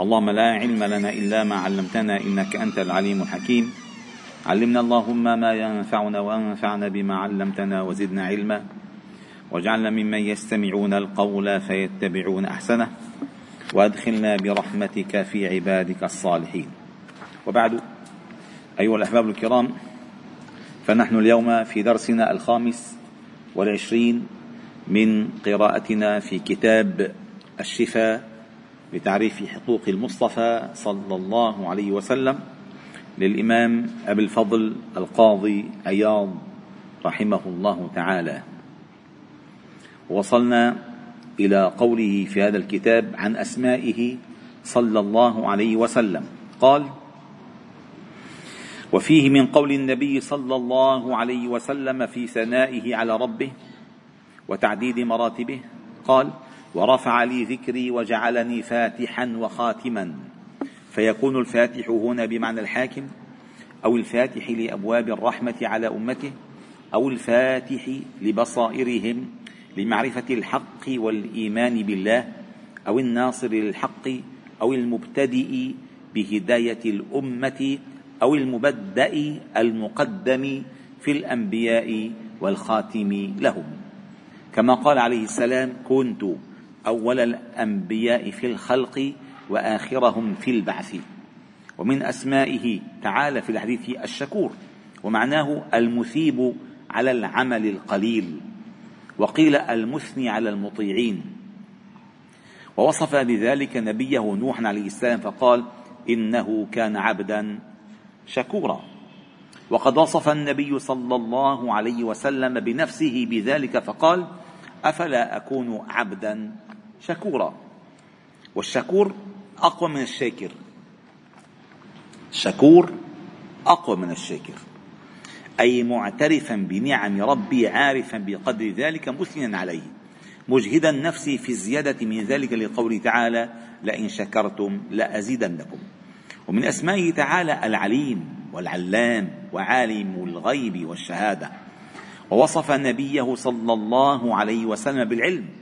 اللهم لا علم لنا إلا ما علمتنا إنك أنت العليم الحكيم. علمنا اللهم ما ينفعنا وأنفعنا بما علمتنا وزدنا علما. واجعلنا ممن يستمعون القول فيتبعون أحسنه. وأدخلنا برحمتك في عبادك الصالحين. وبعد أيها الأحباب الكرام فنحن اليوم في درسنا الخامس والعشرين من قراءتنا في كتاب الشفاء بتعريف حقوق المصطفى صلى الله عليه وسلم للإمام أبي الفضل القاضي أياض رحمه الله تعالى. وصلنا إلى قوله في هذا الكتاب عن أسمائه صلى الله عليه وسلم. قال وفيه من قول النبي صلى الله عليه وسلم في ثنائه على ربه وتعديد مراتبه. قال ورفع لي ذكري وجعلني فاتحا وخاتما. فيكون الفاتح هنا بمعنى الحاكم أو الفاتح لأبواب الرحمة على أمته أو الفاتح لبصائرهم لمعرفة الحق والإيمان بالله أو الناصر للحق أو المبتدئ بهداية الأمة أو المبدأ المقدم في الأنبياء والخاتم لهم. كما قال عليه السلام كنت أول الأنبياء في الخلق وآخرهم في البعث. ومن أسمائه تعالى في الحديث الشكور ومعناه المثيب على العمل القليل. وقيل المثني على المطيعين. ووصف بذلك نبيه نوح عليه السلام فقال إنه كان عبدا شكورا. وقد وصف النبي صلى الله عليه وسلم بنفسه بذلك فقال أفلا أكون عبدا شكورا والشكور أقوى من الشاكر. الشكور أقوى من الشاكر. أي معترفا بنعم ربي عارفا بقدر ذلك مثنيا عليه. مجهدا نفسي في الزيادة من ذلك لقوله تعالى لئن شكرتم لأزيدنكم ومن أسمائه تعالى العليم والعلام وعالم الغيب والشهادة. ووصف نبيه صلى الله عليه وسلم بالعلم.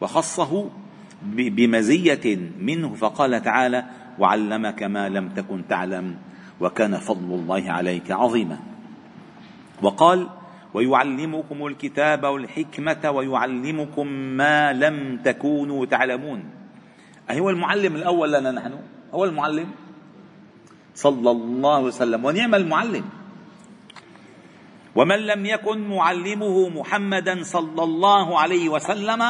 وخصه بمزية منه فقال تعالى وعلمك ما لم تكن تعلم وكان فضل الله عليك عظيما. وقال ويعلمكم الكتاب والحكمة ويعلمكم ما لم تكونوا تعلمون. أهو المعلم الأول لنا نحن؟ هو المعلم؟ صلى الله عليه وسلم. ونعم المعلم. ومن لم يكن معلمه محمدا صلى الله عليه وسلم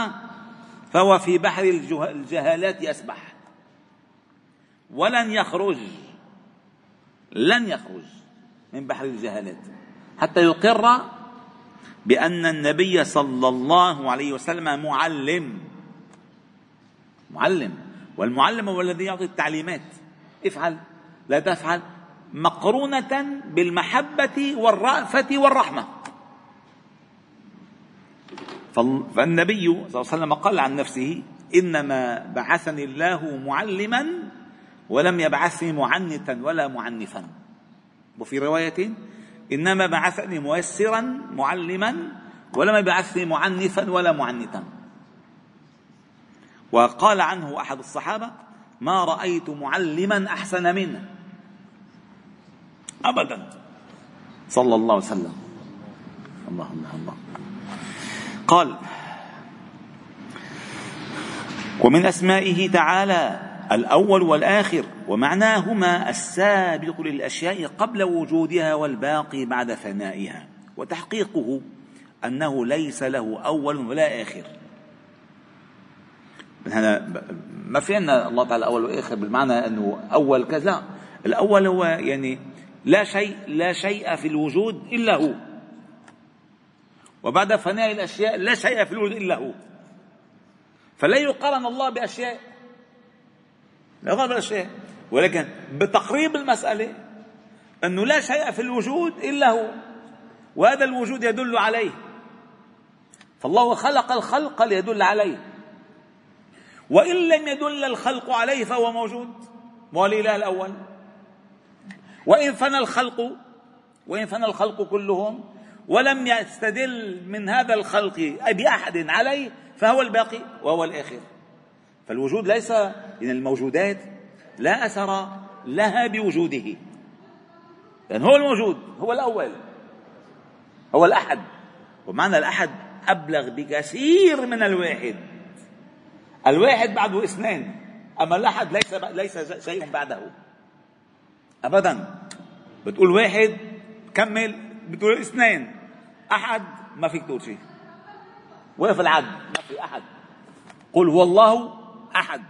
فهو في بحر الجهالات يسبح ولن يخرج. لن يخرج من بحر الجهالات. حتى يقر بأن النبي صلى الله عليه وسلم معلم. معلم. والمعلم هو الذي يعطي التعليمات. افعل. لا تفعل. مقرونة بالمحبة والرأفة والرحمة. فالنبي صلى الله عليه وسلم قال عن نفسه إنما بعثني الله معلما ولم يبعثني معنتا ولا معنفا. وفي رواية إنما بعثني ميسرا معلما ولم يبعثني معنفا ولا معنتا. وقال عنه أحد الصحابة ما رأيت معلما أحسن منه. أبدا. صلى الله وسلم. الله الله الله. قال ومن أسمائه تعالى الأول والآخر ومعناهما السابق للأشياء قبل وجودها والباقي بعد فنائها وتحقيقه أنه ليس له أول ولا آخر. هذا ما في عندنا الله تعالى أول وآخر بالمعنى أنه أول كذا. الأول هو يعني لا شيء لا شيء في الوجود إلا هو. وبعد فناء الأشياء لا شيء في الوجود إلا هو. فلا يقارن الله بأشياء. لا يقارن بأشياء. ولكن بتقريب المسألة أنه لا شيء في الوجود إلا هو. وهذا الوجود يدل عليه. فالله خلق الخلق ليدل عليه. وإن لم يدل الخلق عليه فهو موجود. هو الإله الأول؟ وإن فنى الخلق وإن فنى الخلق كلهم ولم يستدل من هذا الخلق بأحد عليه فهو الباقي وهو الآخر. فالوجود ليس من الموجودات لا أثر لها بوجوده. لأن هو الموجود هو الأول هو الأحد. ومعنى الأحد أبلغ بكثير من الواحد. الواحد بعده اثنين أما الأحد ليس ليس شيء بعده. أبدا. بتقول واحد كمل. بتقول اثنين. أحد ما فيك تقول شيء. وقف العد ما في أحد. قل هو الله أحد.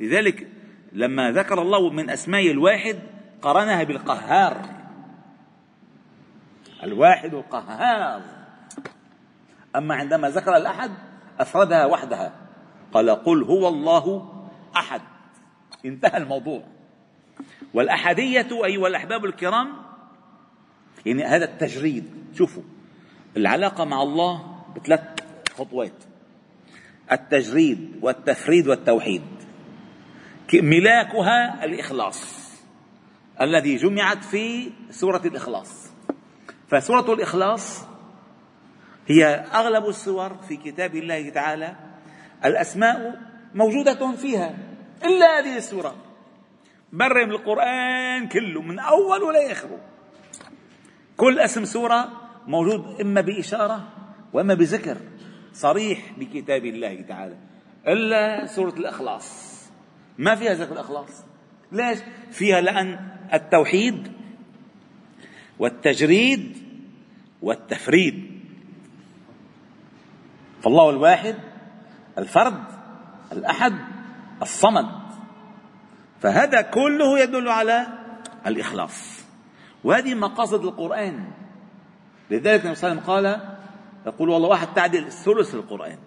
لذلك لما ذكر الله من أسماء الواحد قرنها بالقهار. الواحد القهار. أما عندما ذكر الأحد أفردها وحدها. قال قل هو الله أحد. انتهى الموضوع. والأحدية أيها الأحباب الكرام يعني هذا التجريد. شوفوا العلاقة مع الله بثلاث خطوات. التجريد والتفريد والتوحيد. ملاكها الإخلاص الذي جمعت في سورة الإخلاص. فسورة الإخلاص هي أغلب السور في كتاب الله تعالى. الأسماء موجودة فيها إلا هذه السورة. برم القرآن كله من أوله لآخره كل اسم سورة موجود إما بإشارة وإما بذكر صريح بكتاب الله تعالى. إلا سورة الإخلاص. ما فيها ذكر الإخلاص. ليش؟ فيها لأن التوحيد والتجريد والتفريد. فالله الواحد الفرد الأحد الصمد. فهذا كله يدل على الإخلاص. وهذه مقاصد القرآن. لذلك النبي صلى الله عليه وسلم قال يقول والله واحد تعدل ثلث القرآن.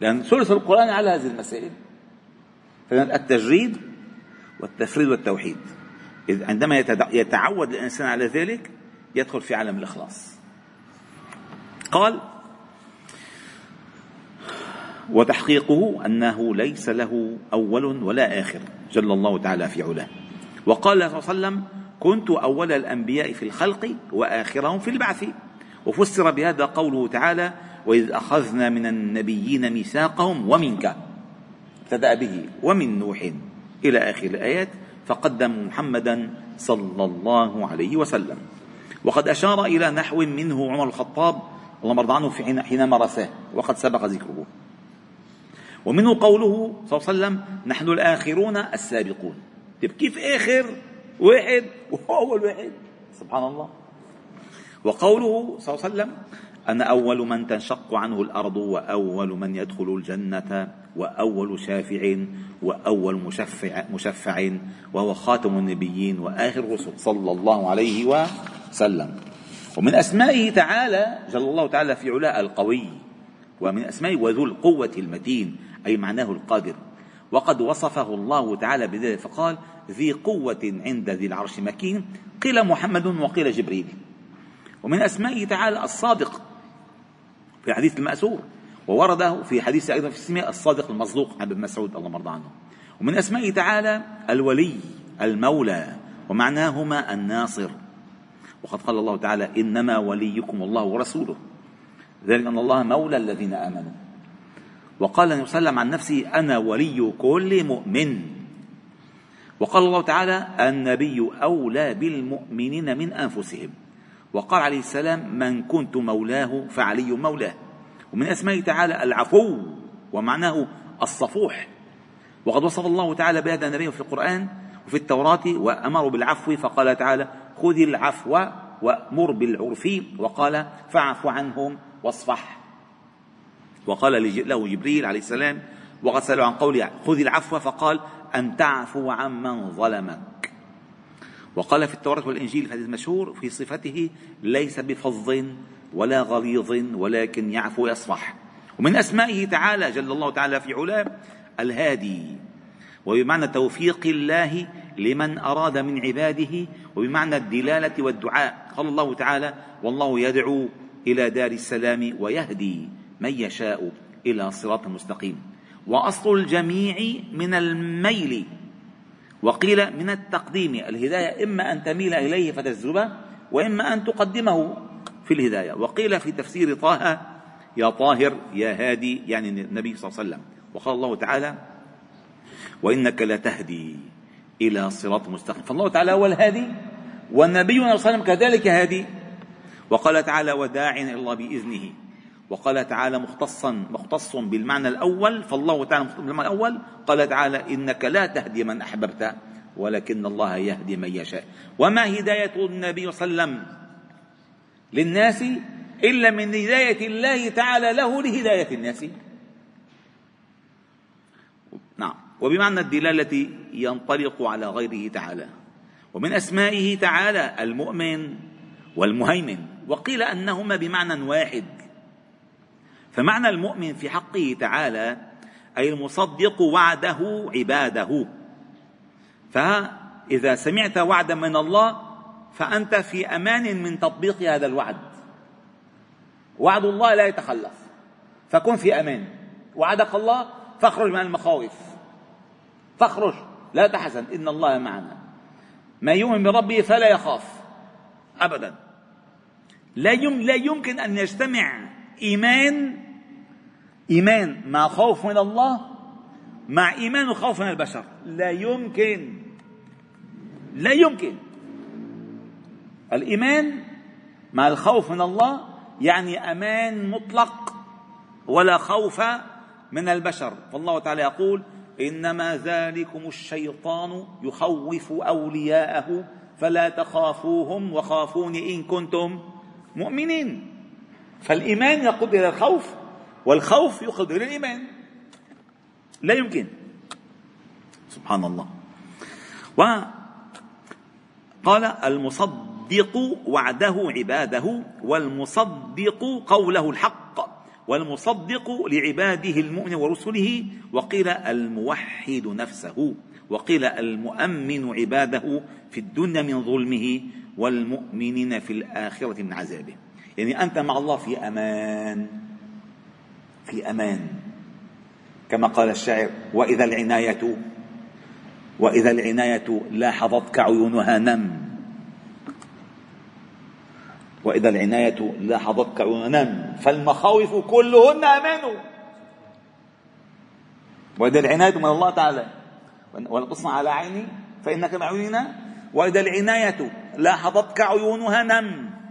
لأن ثلث القرآن على هذه المسائل. التجريد والتفريد والتوحيد. إذ عندما يتعود الإنسان على ذلك يدخل في عالم الإخلاص. قال وتحقيقه أنه ليس له أول ولا آخر. جل الله تعالى في علاه. وقال صلى الله عليه وسلم كنت أول الأنبياء في الخلق وآخرهم في البعث. وفسر بهذا قوله تعالى وإذ أخذنا من النبيين ميثاقهم ومنك. ابتدأ به ومن نوح إلى آخر الآيات فقدم محمدا صلى الله عليه وسلم. وقد أشار إلى نحو منه عمر الخطاب اللهم ارضى عنه حينما رثاه وقد سبق ذكره. ومنه قوله صلى الله عليه وسلم نحن الآخرون السابقون. طيب كيف آخر؟ واحد وهو أول واحد سبحان الله. وقوله صلى الله عليه وسلم أنا أول من تنشق عنه الأرض وأول من يدخل الجنة وأول شافع وأول مشفع, مشفع وهو خاتم النبيين وآخر الرسل صلى الله عليه وسلم. ومن أسمائه تعالى جل الله تعالى في علاء القوي. ومن أسمائه وذو القوة المتين أي معناه القادر. وقد وصفه الله تعالى بذلك فقال ذي قوة عند ذي العرش مكين. قيل محمد وقيل جبريل. ومن أسمائه تعالى الصادق في الحديث المأسور وورد في حديث أيضا في السماء الصادق المصدوق عن ابن مسعود الله مرضى عنه. ومن أسمائه تعالى الولي المولى ومعناهما الناصر. وقد قال الله تعالى إنما وليكم الله ورسوله. ذلك أن الله مولى الذين آمنوا. وقال النبي صلى الله عليه وسلم عن نفسه أنا ولي كل مؤمن. وقال الله تعالى النبي أولى بالمؤمنين من أنفسهم. وقال عليه السلام من كنت مولاه فعلي مولاه. ومن أسمائه تعالى العفو ومعناه الصفوح. وقد وصف الله تعالى بهذا النبي في القرآن وفي التوراة وأمر بالعفو فقال تعالى خذ العفو وأمر بالعرف. وقال فاعف عنهم واصفح. وقال له جبريل عليه السلام وقد سألوا عن قول خذ العفو فقال أن تعفو عمن ظلمك. وقال في التوراة والإنجيل في حديث مشهور في صفته ليس بفظ ولا غليظ ولكن يعفو ويصفح. ومن أسمائه تعالى جل الله تعالى في علاه الهادي وبمعنى توفيق الله لمن أراد من عباده وبمعنى الدلالة والدعاء. قال الله تعالى والله يدعو إلى دار السلام ويهدي. من يشاء إلى صراط مستقيم. وأصل الجميع من الميل. وقيل من التقديم الهداية إما أن تميل إليه فتجذبه وإما أن تقدمه في الهداية. وقيل في تفسير طه يا طاهر يا هادي يعني النبي صلى الله عليه وسلم. وقال الله تعالى وإنك لتهدي إلى صراط مستقيم. فالله تعالى هو الهادي والنبي صلى الله عليه وسلم كذلك هادي. وقال تعالى وداعيا إلى الله بإذنه. وقال تعالى مختصا مختص بالمعنى الأول فالله تعالى مختص بالمعنى الأول قال تعالى إنك لا تهدي من أحببت ولكن الله يهدي من يشاء. وما هداية النبي صلى الله عليه وسلم للناس إلا من هداية الله تعالى له لهداية الناس. نعم. وبمعنى الدلالة ينطلق على غيره تعالى. ومن أسمائه تعالى المؤمن والمهيمن. وقيل أنهما بمعنى واحد. فمعنى المؤمن في حقه تعالى أي المصدق وعده عباده. فإذا سمعت وعدا من الله فأنت في أمان من تطبيق هذا الوعد. وعد الله لا يتخلف. فكن في أمان. وعدك الله فاخرج من المخاوف. فاخرج لا تحزن إن الله معنا. ما يؤمن بربه فلا يخاف. أبدا. لا لا يمكن أن يجتمع إيمان إيمان مع خوف من الله مع إيمان وخوف من البشر. لا يمكن لا يمكن. الإيمان مع الخوف من الله يعني أمان مطلق ولا خوف من البشر. فالله تعالى يقول إنما ذلكم الشيطان يخوف أولياءه فلا تخافوهم وخافوني إن كنتم مؤمنين. فالإيمان يقود إلى الخوف والخوف يقود إلى الإيمان. لا يمكن. سبحان الله. وقال المصدق وعده عباده والمصدق قوله الحق والمصدق لعباده المؤمن ورسله وقيل الموحد نفسه وقيل المؤمن عباده في الدنيا من ظلمه والمؤمنين في الآخرة من عذابه. يعني أنت مع الله في أمان. في أمان. كما قال الشاعر وإذا العناية وإذا العناية لاحظتك عيونها نم. وإذا العناية لاحظتك عيونها نم. فالمخاوف كلهن أمان. وإذا العناية من الله تعالى. ولا تصنع على عيني فإنك بعيوننا وإذا العناية لاحظتك عيونها نم.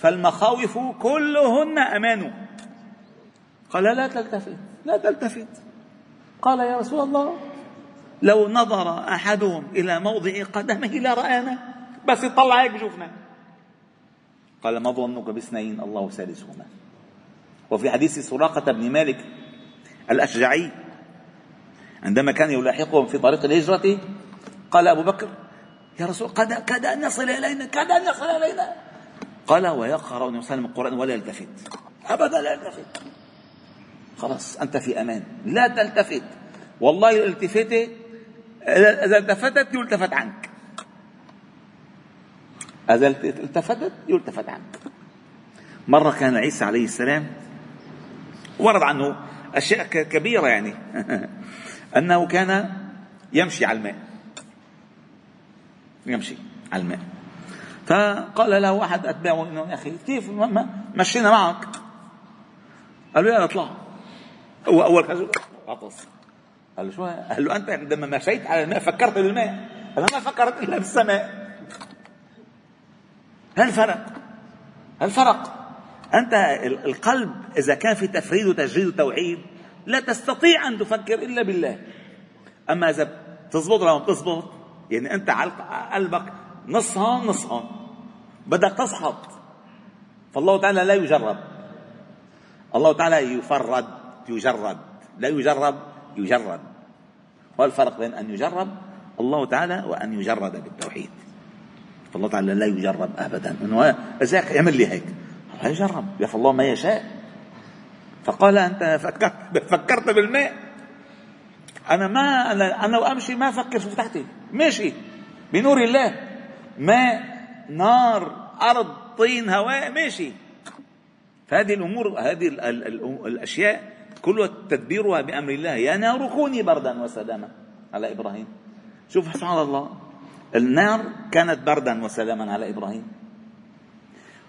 فالمخاوف كلهن أمان. قال لا تلتفت لا تلتفت. قال يا رسول الله لو نظر أحدهم إلى موضع قدمه لرآنا بس يطلع هيك بشوفنا. قال ما ظنك باثنين الله ثالثهما. وفي حديث سراقة بن مالك الأشجعي عندما كان يلاحقهم في طريق الهجرة قال أبو بكر يا رسول قد كاد أن يصل إلينا كاد أن يصل إلينا. قال ويقرأ النبي صلى الله عليه وسلم القرآن ولا يلتفت. أبدا لا يلتفت. خلاص أنت في أمان. لا تلتفت. والله الالتفت إذا التفتت يلتفت عنك. إذا التفتت يلتفت عنك. مرة كان عيسى عليه السلام ورد عنه أشياء كبيرة يعني. أنه كان يمشي على الماء. يمشي على الماء. فقال له واحد أتباعه إنه يا أخي كيف مشينا معك؟ قال له يا اطلع هو أول كان عطس قال له شو؟ قال له أنت عندما مشيت على الماء فكرت بالماء أنا ما فكرت إلا بالسماء هل فرق؟ هل فرق؟ أنت القلب إذا كان في تفريد وتجريد وتوحيد لا تستطيع أن تفكر إلا بالله. أما إذا تزبط ولا ما بتزبط يعني أنت قلبك نص هون نص هون بدك تصحط فالله تعالى لا يجرب. الله تعالى يفرد يجرد. لا يجرب يجرد. هو الفرق بين أن يجرب الله تعالى وأن يجرد بالتوحيد. فالله تعالى لا يجرب أبدا. إنه إذا اعمل لي هيك. لا يجرب. يفعل الله ما يشاء. فقال أنت فكرت فكرت بالماء. أنا ما أنا, أنا وأمشي ما أفكر في تحتي. ماشي. بنور الله. ماء. نار أرض طين هواء ماشي. فهذه الأمور هذه الأشياء كلها تدبيرها بأمر الله. يا نار كوني بردا وسلاما. على إبراهيم. شوف سبحان الله. النار كانت بردا وسلاما على إبراهيم.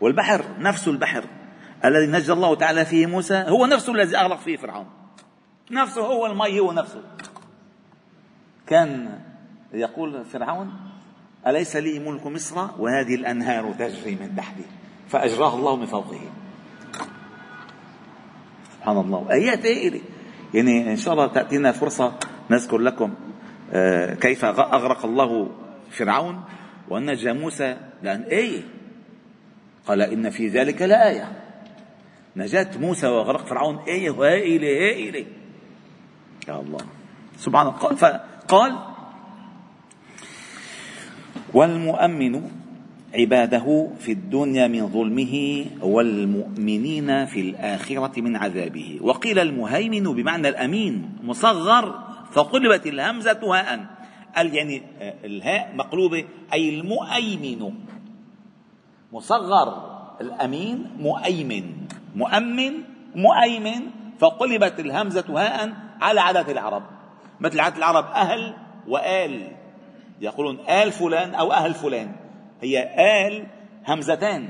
والبحر نفس البحر الذي نجى الله تعالى فيه موسى هو نفسه الذي أغرق فيه فرعون. نفسه هو المي هو نفسه. كان يقول فرعون أليس لي ملك مصر وهذه الأنهار تجري من تحتي؟ فأجراه الله من فوقه سبحان الله. آيات هائلة يعني إن شاء الله تأتينا فرصة نذكر لكم آه، كيف أغرق الله فرعون ونجى موسى. لأن آية؟ قال إن في ذلك لآية. نجاة موسى وغرق فرعون. آية؟ هائلة هائلة يا الله. سبحان الله. فقال والمؤمن عباده في الدنيا من ظلمه والمؤمنين في الآخرة من عذابه. وقيل المهيمن بمعنى الأمين مصغر فقلبت الهمزة هاء. يعني الهاء مقلوبة أي المؤيمن. مصغر الأمين مؤيمن. مؤمن مؤيمن فقلبت الهمزة هاء على عادة العرب. مثل عادة العرب أهل وآل. يقولون آل فلان أو أهل فلان. هي آل همزتان.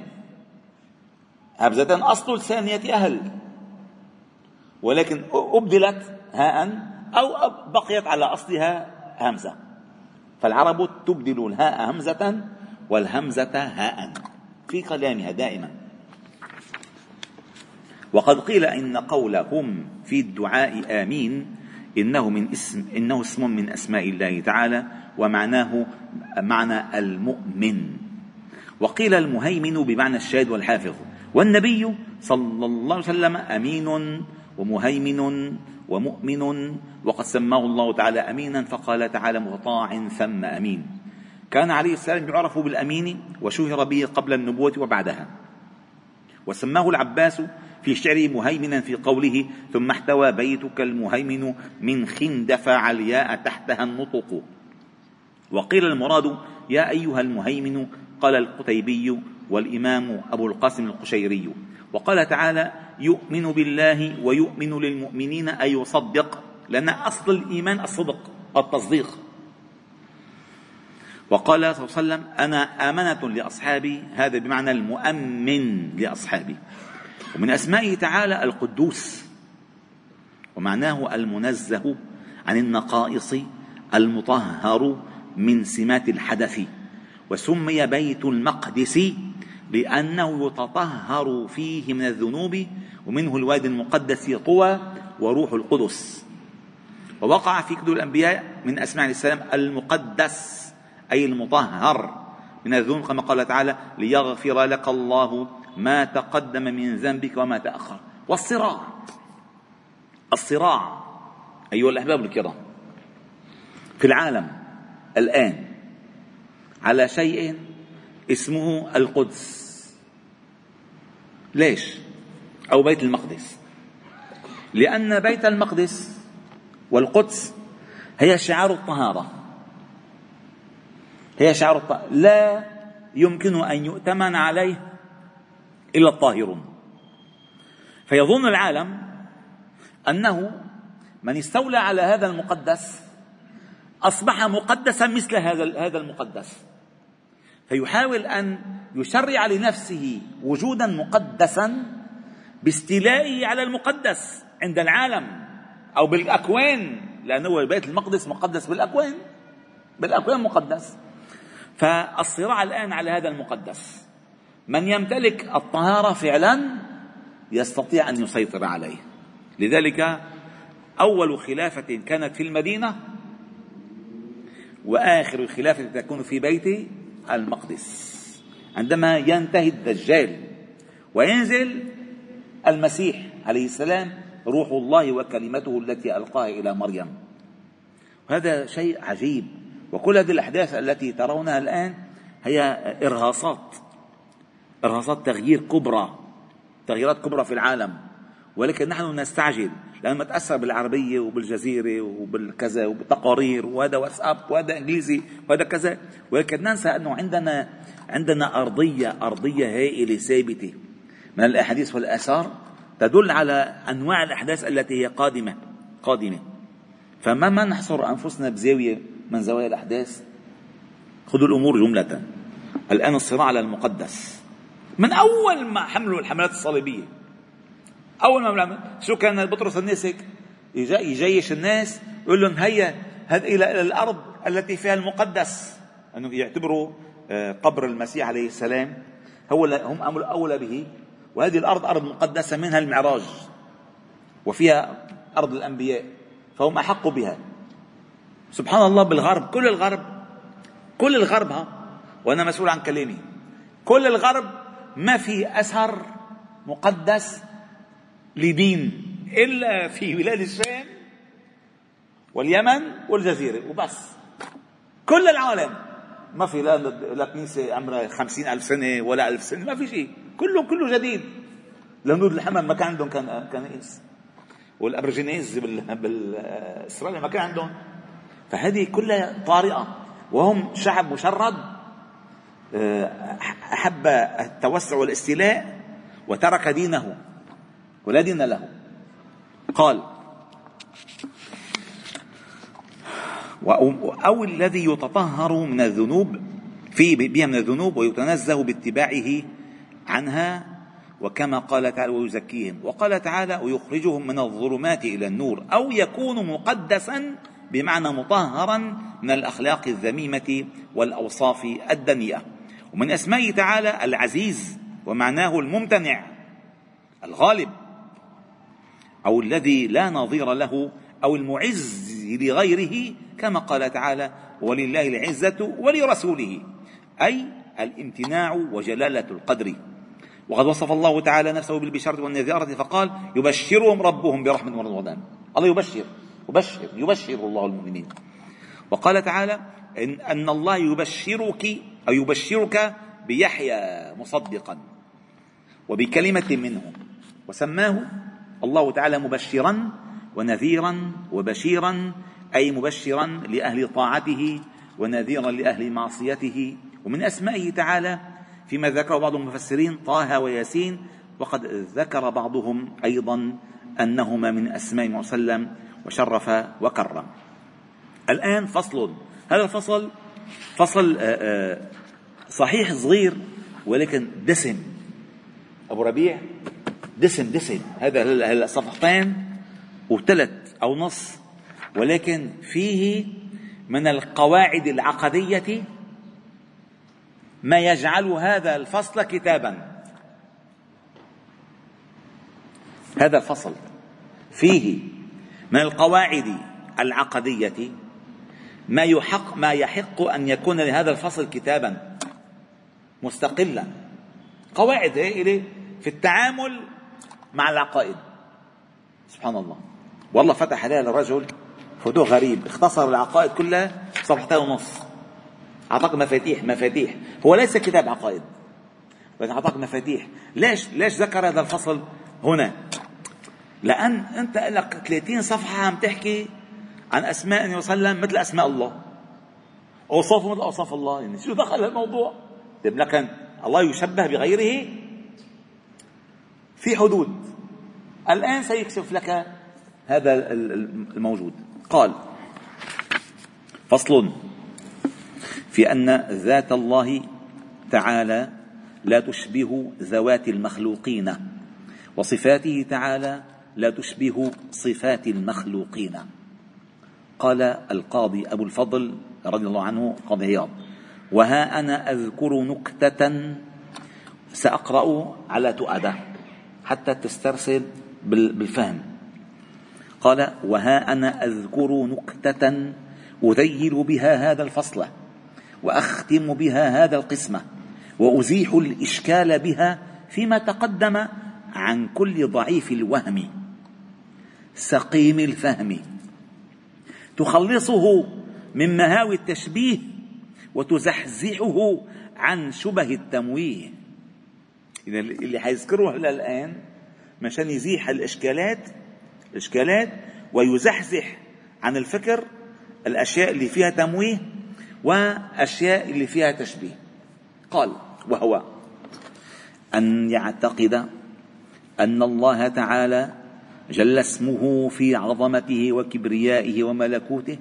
همزتان أصل الثانية أهل. ولكن أبدلت هاء أو بقيت على أصلها همزة. فالعرب تبدل الهاء همزة والهمزة هاء. في كلامها دائما. وقد قيل إن قولهم في الدعاء آمين إنه من اسم إنه اسم من أسماء الله تعالى ومعناه معنى المؤمن. وقيل المهيمن بمعنى الشاهد والحافظ. والنبي صلى الله عليه وسلم أمين ومهيمن ومؤمن وقد سماه الله تعالى أمينا فقال تعالى مطاع ثم أمين. كان عليه السلام يعرف بالأمين وشهر به قبل النبوة وبعدها. وسماه العباس في شعره مهيمنا في قوله ثم احتوى بيتك المهيمن من خندف علياء تحتها النطق. وقيل المراد يا أيها المهيمن قال القتيبي والإمام أبو القاسم القشيري. وقال تعالى يؤمن بالله ويؤمن للمؤمنين أي يصدق لأن أصل الإيمان الصدق التصديق. وقال صلى الله عليه وسلم أنا آمنة لأصحابي هذا بمعنى المؤمن لأصحابي. ومن أسمائه تعالى القدوس ومعناه المنزه عن النقائص المطهر من سمات الحدث وسمي بيت المقدس لأنه يتطهر فيه من الذنوب ومنه الوادي المقدس طوى وروح القدس. ووقع في كتب الأنبياء من أسماء السلام المقدس أي المطهر من الذنوب كما قال تعالى ليغفر لك الله ما تقدم من ذنبك وما تأخر. والصراع. الصراع أيها الأحباب الكرام في العالم الآن على شيء اسمه القدس. ليش؟ أو بيت المقدس. لأن بيت المقدس والقدس هي شعار الطهارة. هي شعار الطهارة لا يمكن أن يؤتمن عليه إلا الطاهرون فيظن العالم أنه من استولى على هذا المقدس أصبح مقدسا مثل هذا هذا المقدس. فيحاول أن يشرع لنفسه وجودا مقدسا باستيلائه على المقدس عند العالم أو بالأكوان لأنه بيت المقدس مقدس بالأكوان بالأكوان مقدس. فالصراع الآن على هذا المقدس. من يمتلك الطهارة فعلا يستطيع أن يسيطر عليه. لذلك أول خلافة كانت في المدينة وآخر الخلافة تكون في بيت المقدس. عندما ينتهي الدجال وينزل المسيح عليه السلام روح الله وكلمته التي ألقاها إلى مريم. هذا شيء عجيب. وكل هذه الأحداث التي ترونها الآن هي إرهاصات. إرهاصات تغيير كبرى تغييرات كبرى في العالم. ولكن نحن نستعجل لما تأثر بالعربية وبالجزيرة وبالكذا وبالتقارير وهذا واتساب وهذا إنجليزي وهذا كذا. ولكن ننسى أنه عندنا عندنا أرضية أرضية هائلة ثابتة. من الأحاديث والآثار تدل على أنواع الأحداث التي هي قادمة قادمة. فما ما نحصر أنفسنا بزاوية من زوايا الأحداث؟ خذوا الأمور جملة. الآن الصراع على المقدس. من أول ما حملوا الحملات الصليبية. أول ما شو كان بطرس الناسك يجيش الناس يقول لهم هيا إلى الأرض التي فيها المقدس. أنه يعتبروا آه، قبر المسيح عليه السلام. هو هم أولى به. وهذه الأرض أرض مقدسة منها المعراج. وفيها أرض الأنبياء. فهم أحق بها. سبحان الله بالغرب. كل الغرب كل الغرب ها وأنا مسؤول عن كلامي. كل الغرب ما في أثر مقدس لدين إلا في بلاد الشام واليمن والجزيرة. وبس. كل العالم. ما في لا كنيسة عمرها خمسين ألف سنة ولا ألف سنة. ما في شيء. كله كله جديد. الهنود الحمام ما كان عندهم كان كنائس والأبرجينيز بالإسرائيل ما كان عندهم. فهذه كلها طارئة. وهم شعب مشرد. أحب التوسع والاستيلاء وترك دينه ولا دين له. قال أو الذي يتطهر من الذنوب في بها من الذنوب ويتنزه باتباعه عنها وكما قال تعالى ويزكيهم وقال تعالى ويخرجهم من الظلمات إلى النور أو يكون مقدسا بمعنى مطهرا من الأخلاق الذميمة والأوصاف الدنيئة. ومن أسمائه تعالى العزيز ومعناه الممتنع الغالب أو الذي لا نظير له أو المعز لغيره كما قال تعالى ولله العزة ولرسوله أي الامتناع وجلالة القدر. وقد وصف الله تعالى نفسه بالبشارة والنذارة فقال يبشرهم ربهم برحمة ورضوان. الله يبشر يبشر يبشر الله المؤمنين. وقال تعالى إن, أن الله يبشرك أو يبشرك بيحيى مصدقا وبكلمة منه. وسماه الله تعالى مبشرا ونذيرا وبشيرا أي مبشرا لأهل طاعته ونذيرا لأهل معصيته. ومن أسمائه تعالى فيما ذكره بعض المفسرين طه وياسين وقد ذكر بعضهم أيضا أنهما من أسماء وسلم وشرف وكرم. الآن فصل. هذا الفصل فصل آه، آه، صحيح صغير ولكن دسم. أبو ربيع دسم دسم. هذا هلا صفحتين وثلث أو نص ولكن فيه من القواعد العقدية ما يجعل هذا الفصل كتابا. هذا الفصل فيه من القواعد العقدية ما يحق ما يحق أن يكون لهذا الفصل كتابا. مستقلا. قواعد هائلة في التعامل مع العقائد. سبحان الله. والله فتح عليها الرجل فتوح غريب. اختصر العقائد كلها صفحتين ونص. أعطاك مفاتيح مفاتيح. هو ليس كتاب عقائد. ولكن أعطاك مفاتيح. ليش ليش ذكر هذا الفصل هنا؟ لأن أنت لك 30 صفحة عم تحكي عن أسماء النبي صلى الله عليه وسلم مثل أسماء الله. اوصافه مثل أوصاف الله. يعني شو دخل الموضوع؟ طيب لكن الله يشبه بغيره في حدود. الآن سيكشف لك هذا الموجود. قال فصل في أن ذات الله تعالى لا تشبه ذوات المخلوقين وصفاته تعالى لا تشبه صفات المخلوقين. قال القاضي أبو الفضل رضي الله عنه قاضي عياض وها أنا أذكر نكتة سأقرأ على تؤدة حتى تسترسل بالفهم. قال وها أنا أذكر نكتة أذيل بها هذا الفصل وأختم بها هذا القسمة وأزيح الإشكال بها فيما تقدم عن كل ضعيف الوهم سقيم الفهم. تخلصه من مهاوي التشبيه وتزحزحه عن شبه التمويه. اللي حيذكره الآن مشان يزيح الإشكالات الإشكالات ويزحزح عن الفكر الأشياء اللي فيها تمويه وأشياء اللي فيها تشبيه. قال وهو أن يعتقد أن الله تعالى جل اسمه في عظمته وكبريائه وملكوته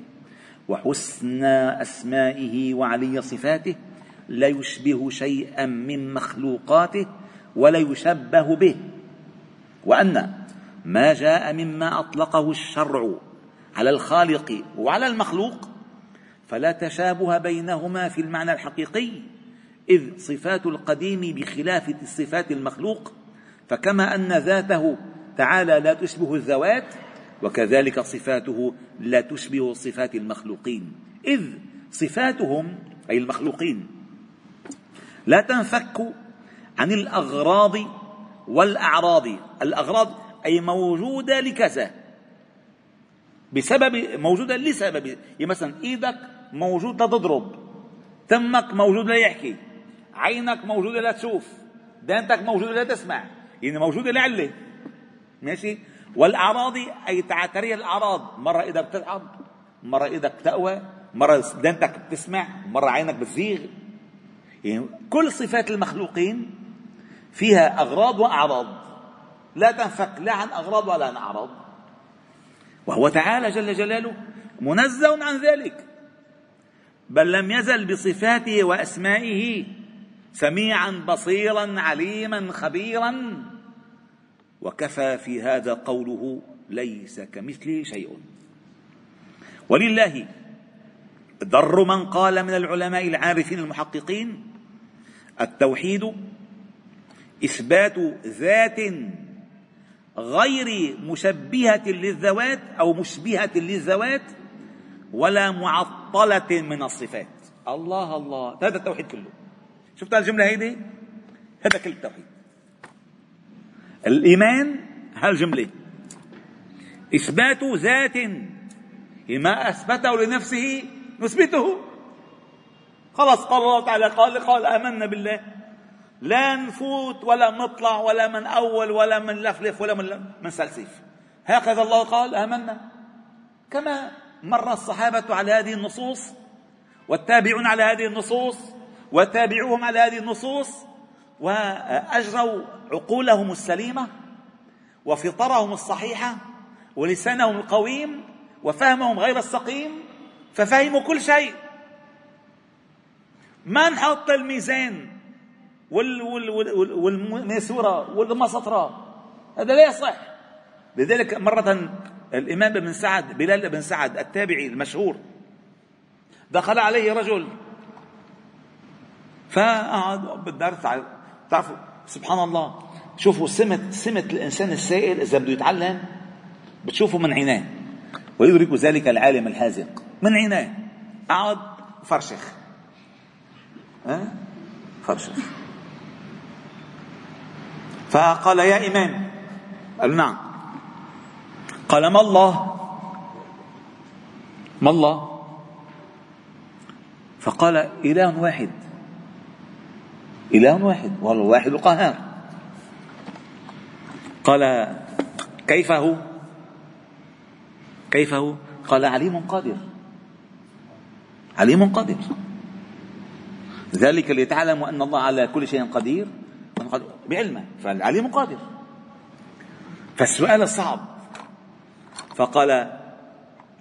وحسن أسمائه وعلي صفاته لا يشبه شيئا من مخلوقاته ولا يشبه به. وأن ما جاء مما أطلقه الشرع على الخالق وعلى المخلوق فلا تشابه بينهما في المعنى الحقيقي إذ صفات القديم بخلاف صفات المخلوق فكما أن ذاته تعالى لا تشبه الذوات وكذلك صفاته لا تشبه صفات المخلوقين. إذ صفاتهم أي المخلوقين لا تنفك عن الأغراض والأعراض. الأغراض أي موجودة لكذا. بسبب موجودة لسبب. يعني مثلا إيدك موجود لتضرب تمك موجود ليحكي عينك موجودة لتشوف دانتك موجودة لتسمع يعني موجودة لعلة ماشي؟ والأعراض أي تعتري الأعراض مرة إيدك بتتعب مرة إيدك تقوى مرة دانتك بتسمع مرة عينك بتزيغ. يعني كل صفات المخلوقين فيها أغراض وأعراض. لا تنفك لا عن أغراض ولا عن أعراض. وهو تعالى جل جلاله منزه عن ذلك. بل لم يزل بصفاته وأسمائه سميعا بصيرا عليما خبيرا. وكفى في هذا قوله ليس كمثله شيء. ولله ضر من قال من العلماء العارفين المحققين التوحيد إثبات ذات غير مشبهة للذوات أو مشبهة للذوات ولا معطلة من الصفات. الله الله. هذا التوحيد كله. شفت الجملة هيدي هذا كل التوحيد. الإيمان هالجمله إثبات ذات ما أثبته لنفسه نثبته. خلاص قال الله تعالى قال قال آمنا بالله. لا نفوت ولا نطلع ولا من أول ولا من لفلف ولا من من سلسف هكذا الله قال آمنا. كما مر الصحابة على هذه النصوص والتابعون على هذه النصوص وتابعوهم على هذه النصوص وأجروا عقولهم السليمة وفطرهم الصحيحة ولسانهم القويم وفهمهم غير السقيم ففهموا كل شيء. ما نحط الميزان وال وال وال والماسورة والمسطرة؟ هذا لا يصح. لذلك مرة الإمام ابن سعد بلال بن سعد التابعي المشهور دخل عليه رجل فقعد بالدرس تعرفوا سبحان الله. شوفوا سمة سمة الإنسان السائل إذا بده يتعلم بتشوفوا من عيناه. ويدرك ذلك العالم الحازق. من عيناه. قعد فرشخ ها؟ فرشخ فقال يا إمام. قال نعم. قال ما الله؟ ما الله؟ فقال إله واحد. إله واحد والله واحد القهار قال كيف هو؟ كيف هو؟ قال عليم قادر. عليم قادر. ذلك لتعلموا أن الله على كل شيء قدير. بعلمه فالعليم قادر. فالسؤال صعب. فقال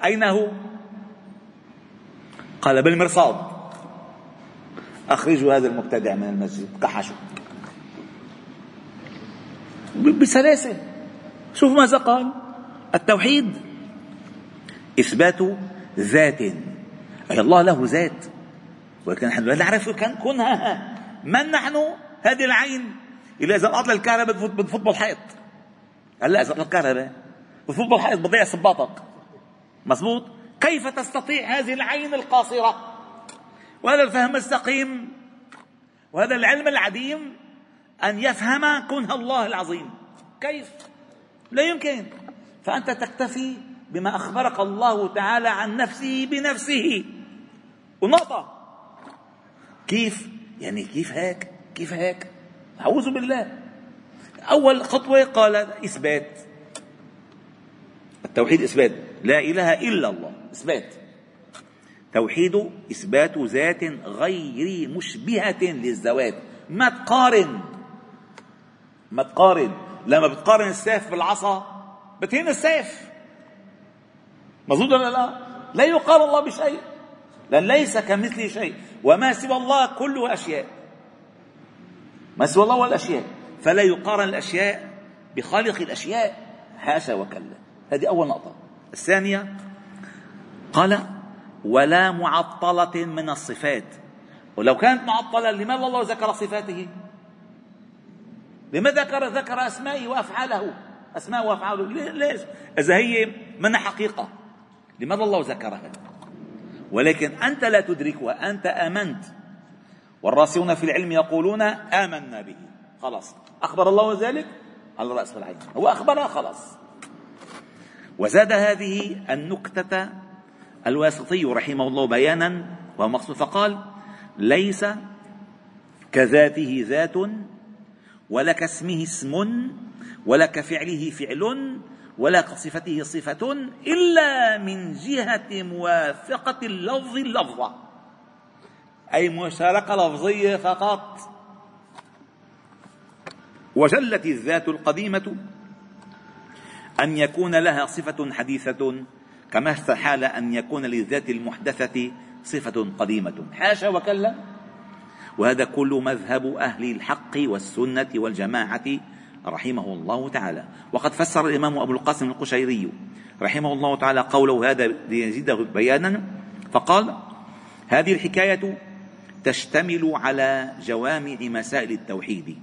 أين هو؟ قال بالمرصاد. أخرجوا هذا المبتدع من المسجد كحشوا بسلاسة شوف ماذا قال. التوحيد إثبات ذات. أي الله له ذات. ولكن نحن لا نعرف كنها. من نحن؟ هذه العين. إلا إذا قطع الكهرباء بتفوت بالحيط هلا إذا قطع الكهرباء. بتفوت بالحيط بضيع صباطك مزبوط كيف تستطيع هذه العين القاصرة؟ وهذا الفهم السقيم وهذا العلم العديم أن يفهم كنه الله العظيم. كيف؟ لا يمكن. فأنت تكتفي بما أخبرك الله تعالى عن نفسه بنفسه. ونقطة. كيف؟ يعني كيف هيك؟ كيف هيك؟ أعوذ بالله. أول خطوة قال إثبات. التوحيد إثبات. لا إله إلا الله. إثبات. توحيد إثبات ذات غير مشبهة للذوات ما تقارن. ما تقارن. لما بتقارن السيف بالعصا بتهين السيف. مظبوط ولا لا؟ لا يقال الله بشيء. لأن ليس كمثله شيء. وما سوى الله كله أشياء. ما سوى الله والأشياء فلا يقارن الأشياء بخالق الأشياء. حاشا وكلا. هذه أول نقطة. الثانية قال ولا معطلة من الصفات. ولو كانت معطلة لماذا الله ذكر صفاته؟ لماذا ذكر ذكر أسمائه وأفعاله؟ أسماء وأفعاله. ليش؟ إذا هي من حقيقة. لماذا الله ذكرها؟ ولكن أنت لا تدركها أنت آمنت. والراسخون في العلم يقولون آمنا به. خلاص. أخبر الله ذلك؟ على الرأس والعين هو أخبرها خلاص. وزاد هذه النكتة الواسطي رحمه الله بيانا ومقصود فقال ليس كذاته ذات ولا كاسمه اسم ولا كفعله فعل ولا كصفته صفة إلا من جهة موافقة اللفظ اللفظة. أي مشاركة لفظية فقط. وجلت الذات القديمة أن يكون لها صفة حديثة كما استحال أن يكون للذات المحدثة صفة قديمة. حاشا وكلا. وهذا كل مذهب أهل الحق والسنة والجماعة رحمه الله تعالى. وقد فسر الإمام أبو القاسم القشيري رحمه الله تعالى قوله هذا ليزيده بيانا. فقال هذه الحكاية تشتمل على جوامع مسائل التوحيد.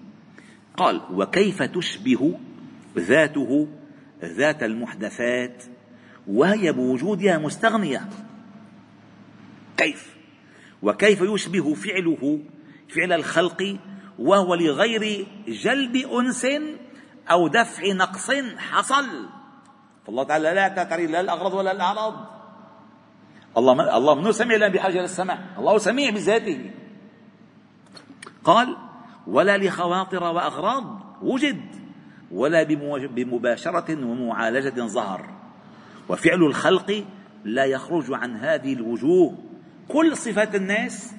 قال وكيف تشبه ذاته ذات المحدثات وهي بوجودها مستغنية. كيف؟ وكيف يشبه فعله فعل الخلق وهو لغير جلب أنس أو دفع نقص حصل؟ فالله تعالى لا تعتري لا الأغراض ولا الأعراض. الله الله منه سميع لا بحاجة للسمع الله سميع بذاته. قال ولا لخواطر وأغراض وجد ولا بمباشرة ومعالجة ظهر. وفعل الخلق لا يخرج عن هذه الوجوه. كل صفات الناس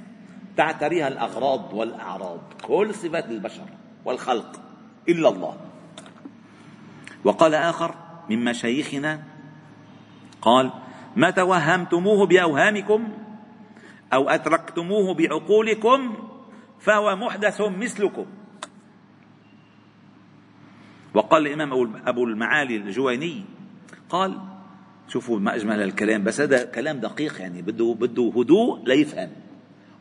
تعتريها الأغراض والأعراض. كل صفات البشر والخلق إلا الله. وقال آخر من مشايخنا قال ما توهمتموه بأوهامكم أو أتركتموه بعقولكم فهو محدث مثلكم. وقال الإمام أبو المعالي الجويني قال شوفوا ما أجمل الكلام بس هذا كلام دقيق يعني بده بده هدوء ليفهم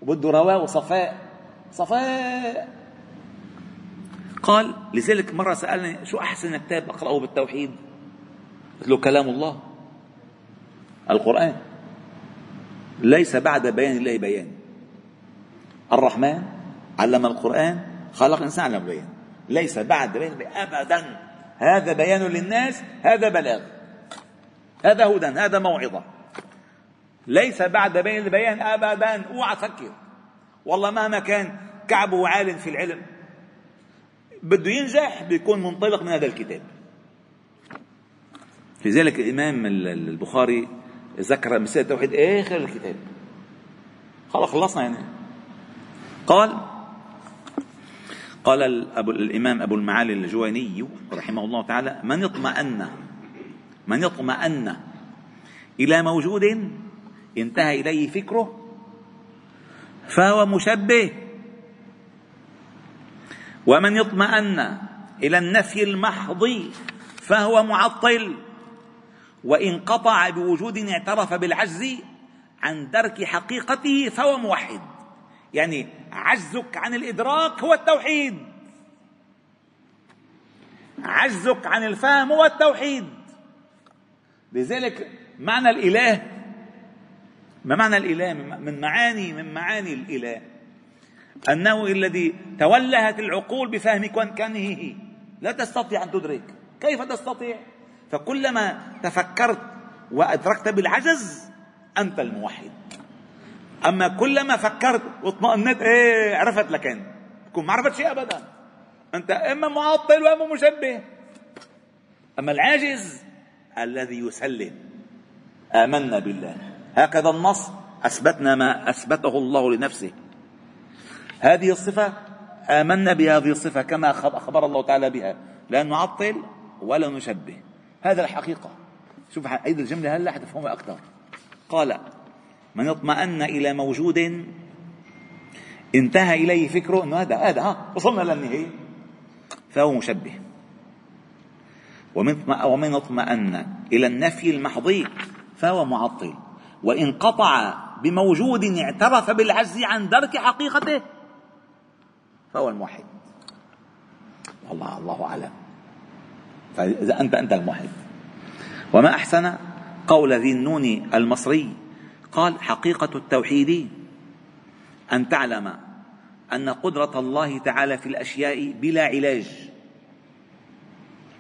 وبده رواء وصفاء. صفاء! قال لذلك مرة سألني شو أحسن كتاب أقرأه بالتوحيد؟ قلت له كلام الله. القرآن. ليس بعد بيان الله بيان. الرحمن علم القرآن خلق الإنسان علم البيان. ليس بعد بيان أبدا. هذا بيان للناس هذا بلاغ. هذا هدى هذا موعظة. ليس بعد بيان البيان ابدا. أوعى تفكر. والله مهما كان كعبه عالم في العلم بده ينجح بيكون منطلق من هذا الكتاب. لذلك الإمام البخاري ذكر مسألة التوحيد آخر الكتاب. خلاص خلصنا يعني. قال قال الإمام أبو المعالي الجويني رحمه الله تعالى من اطمأن من اطمأن إلى موجود انتهى إليه فكره فهو مشبه. ومن اطمأن إلى النفي المحض فهو معطل. وإن قطع بوجود اعترف بالعجز عن درك حقيقته فهو موحد. يعني عجزك عن الإدراك هو التوحيد. عجزك عن الفهم هو التوحيد. لذلك معنى الإله ما معنى الإله؟ من معاني من معاني الإله. أنه الذي تولهت العقول بفهم كنهه. لا تستطيع أن تدرك. كيف تستطيع؟ فكلما تفكرت وأدركت بالعجز أنت الموحد. أما كلما فكرت واطمأنت إيه عرفت لكن تكون ما عرفت شيء أبدا. أنت إما معطل وإما مشبه. أما العاجز الذي يسلم. آمنا بالله. هكذا النص أثبتنا ما أثبته الله لنفسه. هذه الصفة آمنا بهذه الصفة كما أخبر الله تعالى بها. لا نعطل ولا نشبه. هذا الحقيقة. شوف عيد الجملة هلا حتفهمها أكثر. قال من اطمأن إلى موجود انتهى إليه فكره إنه هذا هذا ها وصلنا للنهايه فهو مشبه. ومن اطمأن إلى النفي المحضي فهو معطل. وإن قطع بموجود اعترف بالعجز عن درك حقيقته فهو الموحد. والله الله أعلم. فإذا أنت أنت الموحد. وما أحسن قول ذي النون المصري؟ قال حقيقة التوحيد أن تعلم أن قدرة الله تعالى في الأشياء بلا علاج.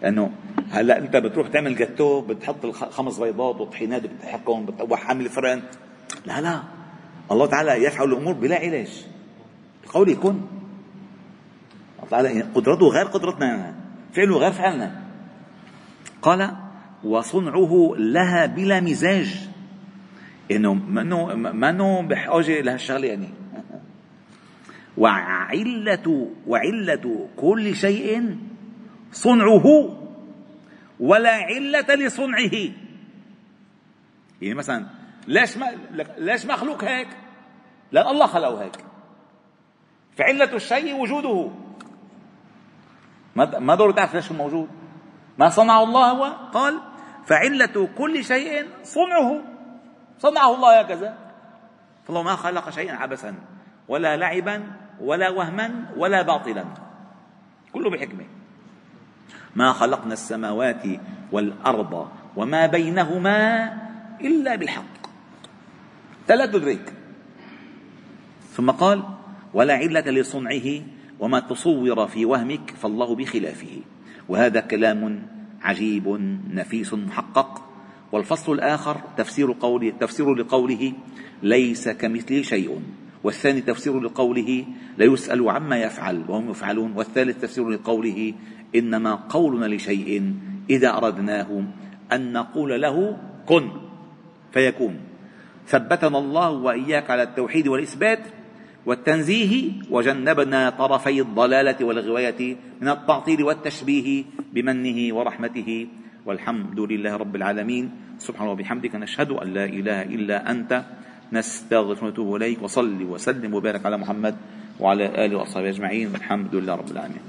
لأنه هلا أنت بتروح تعمل جاتو بتحط الخمس بيضات وطحينات بتحكم وحامل فرنت لا لا. الله تعالى يفعل الأمور بلا علاج. بقوله كن الله تعالى قدرته غير قدرتنا فعله غير فعلنا. قال وصنعه لها بلا مزاج. إنه منه منه بحاجه لهالشغله يعني. وعلة وعلة كل شيء صنعه ولا علة لصنعه. يعني مثلا ليش ما ليش مخلوق هيك؟ لأن الله خلقه هيك. فعلة الشيء وجوده. ما دور تعرف ليش موجود؟ ما صنعه الله هو؟ قال فعلة كل شيء صنعه. صنعه الله هكذا. فالله ما خلق شيئا عبثا ولا لعبا ولا وهما ولا باطلا. كله بحكمة. ما خلقنا السماوات والأرض وما بينهما إلا بالحق. لا تدرك ثم قال ولا علة لصنعه وما تصور في وهمك فالله بخلافه. وهذا كلام عجيب نفيس محقق. والفصل الآخر تفسير قوله تفسير لقوله ليس كمثله شيء. والثاني تفسير لقوله لا يسأل عما يفعل وهم يفعلون والثالث تفسير لقوله إنما قولنا لشيء إذا أردناه أن نقول له كن فيكون. ثبتنا الله وإياك على التوحيد والإثبات والتنزيه وجنبنا طرفي الضلالة والغواية من التعطيل والتشبيه بمنه ورحمته. والحمد لله رب العالمين. سبحانه وبحمدك نشهد أن لا إله إلا أنت نستغفر ونتوب إليك وصلي وسلم وبارك على محمد وعلى آله وأصحابه أجمعين والحمد لله رب العالمين.